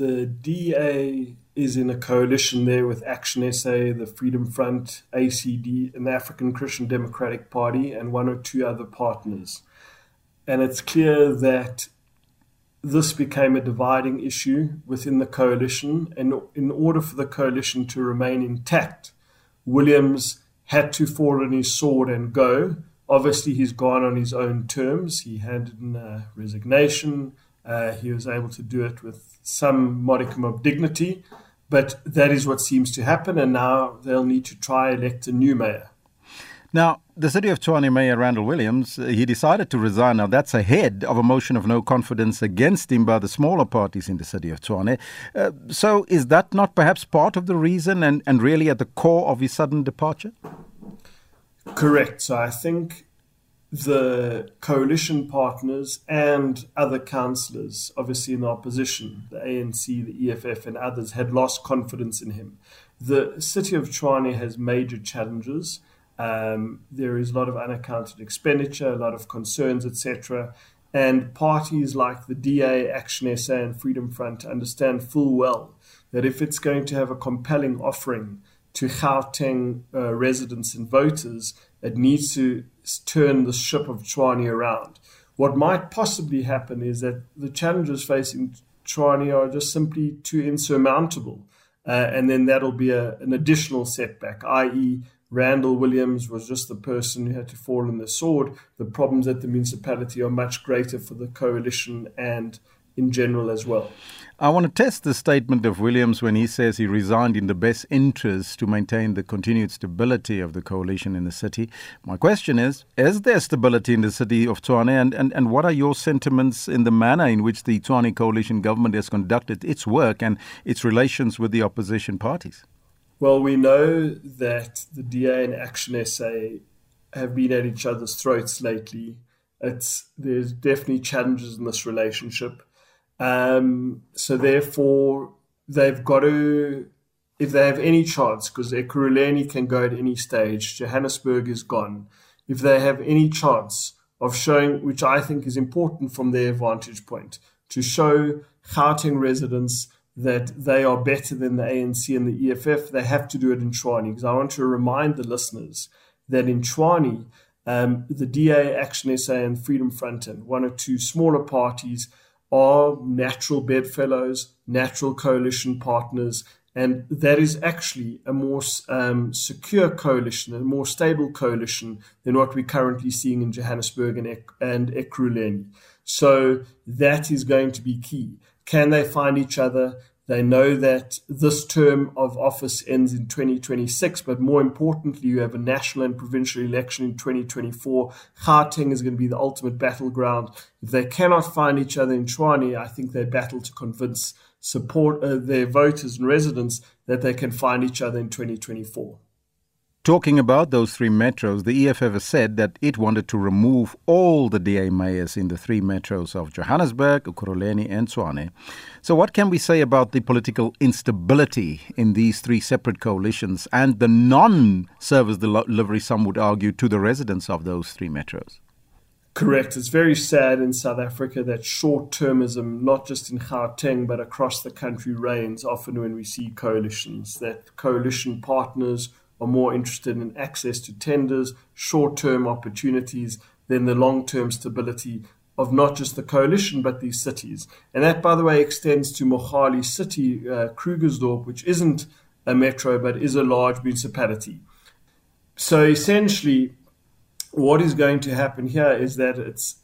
the DA is in a coalition there with Action SA, the Freedom Front, ACD, and the African Christian Democratic Party, and one or two other partners. And it's clear that this became a dividing issue within the coalition. And in order for the coalition to remain intact, Williams had to fall on his sword and go. Obviously, he's gone on his own terms. He handed in a resignation. Uh, he was able to do it with some modicum of dignity. But that is what seems to happen, and now they'll need to try elect a new mayor. Now, the City of Tshwane Mayor Randall Williams, uh, he decided to resign. Now, that's ahead of a motion of no confidence against him by the smaller parties in the City of Tshwane. Uh, so, is that not perhaps part of the reason and, and really at the core of his sudden departure? Correct. So, I think the coalition partners and other councillors, obviously in the opposition, the ANC, the EFF, and others, had lost confidence in him. The City of Tshwane has major challenges. Um, there is a lot of unaccounted expenditure, a lot of concerns, etc. And parties like the DA, Action SA, and Freedom Front understand full well that if it's going to have a compelling offering to Gauteng uh, residents and voters, it needs to turn the ship of Tshwane around. What might possibly happen is that the challenges facing Tshwane are just simply too insurmountable. Uh, and then that'll be a, an additional setback, i.e., Randall Williams was just the person who had to fall on the sword. The problems at the municipality are much greater for the coalition and in general as well. I want to test the statement of Williams when he says he resigned in the best interest to maintain the continued stability of the coalition in the city. My question is Is there stability in the city of Tshwane, and, and, and what are your sentiments in the manner in which the Tshwane coalition government has conducted its work and its relations with the opposition parties? Well, we know that the DA and Action SA have been at each other's throats lately. It's there's definitely challenges in this relationship. Um, so therefore, they've got to, if they have any chance, because Ekurhuleni can go at any stage, Johannesburg is gone. If they have any chance of showing, which I think is important from their vantage point, to show Gauteng residents that they are better than the ANC and the EFF, they have to do it in Tshwane. Because I want to remind the listeners that in Tshwane, um, the DA, Action SA, and Freedom Front, and one or two smaller parties are natural bedfellows, natural coalition partners, and that is actually a more um, secure coalition, a more stable coalition than what we're currently seeing in Johannesburg and, and Ekurhuleni. So that is going to be key. Can they find each other? They know that this term of office ends in 2026, but more importantly, you have a national and provincial election in 2024. Gauteng is going to be the ultimate battleground. If they cannot find each other in Tshwane, I think they battle to convince support uh, their voters and residents that they can find each other in 2024. Talking about those three metros, the EFF has said that it wanted to remove all the DA mayors in the three metros of Johannesburg, Ekurhuleni, and Tshwane. So, what can we say about the political instability in these three separate coalitions and the non service delivery, some would argue, to the residents of those three metros? Correct. It's very sad in South Africa that short termism, not just in Gauteng, but across the country, reigns often when we see coalitions, that coalition partners are more interested in access to tenders, short term opportunities than the long term stability of not just the coalition but these cities. And that, by the way, extends to Mogale City, uh, Krugersdorp, which isn't a metro but is a large municipality. So essentially, what is going to happen here is that it's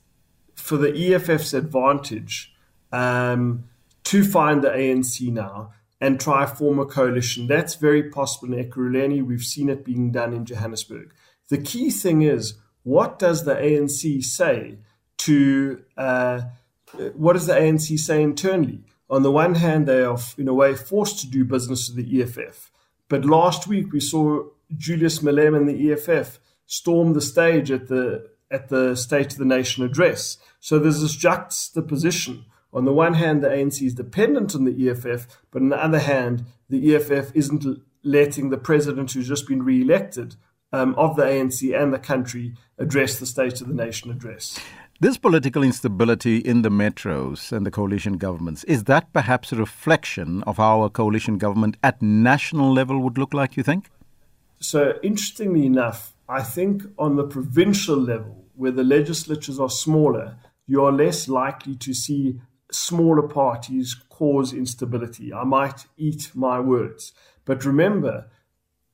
for the EFF's advantage um, to find the ANC now and try form a coalition. That's very possible in Ekurhuleni. We've seen it being done in Johannesburg. The key thing is what does the ANC say to uh, what does the ANC say internally? On the one hand, they are in a way forced to do business with the EFF. But last week we saw Julius Malema and the EFF storm the stage at the at the State of the Nation address. So there's this juxtaposition on the one hand, the ANC is dependent on the EFF, but on the other hand, the EFF isn't letting the president who's just been re elected um, of the ANC and the country address the State of the Nation address. This political instability in the metros and the coalition governments, is that perhaps a reflection of how a coalition government at national level would look like, you think? So, interestingly enough, I think on the provincial level, where the legislatures are smaller, you are less likely to see smaller parties cause instability. I might eat my words. But remember,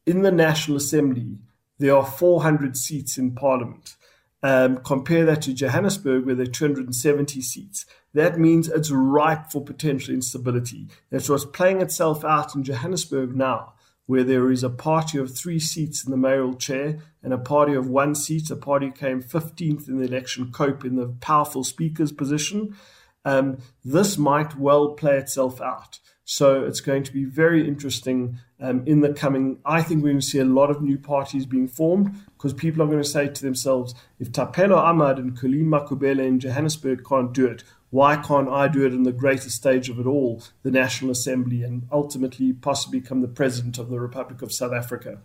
in the National Assembly, there are 400 seats in Parliament. Um, compare that to Johannesburg, where there are 270 seats. That means it's ripe for potential instability. That's what's playing itself out in Johannesburg now, where there is a party of three seats in the mayoral chair and a party of one seat. A party came 15th in the election, Cope in the powerful speaker's position. Um, this might well play itself out. So it's going to be very interesting um, in the coming. I think we're going to see a lot of new parties being formed because people are going to say to themselves, if Thapelo Amad and Colleen Makhubele in Johannesburg can't do it, why can't I do it in the greatest stage of it all, the National Assembly, and ultimately possibly become the President of the Republic of South Africa?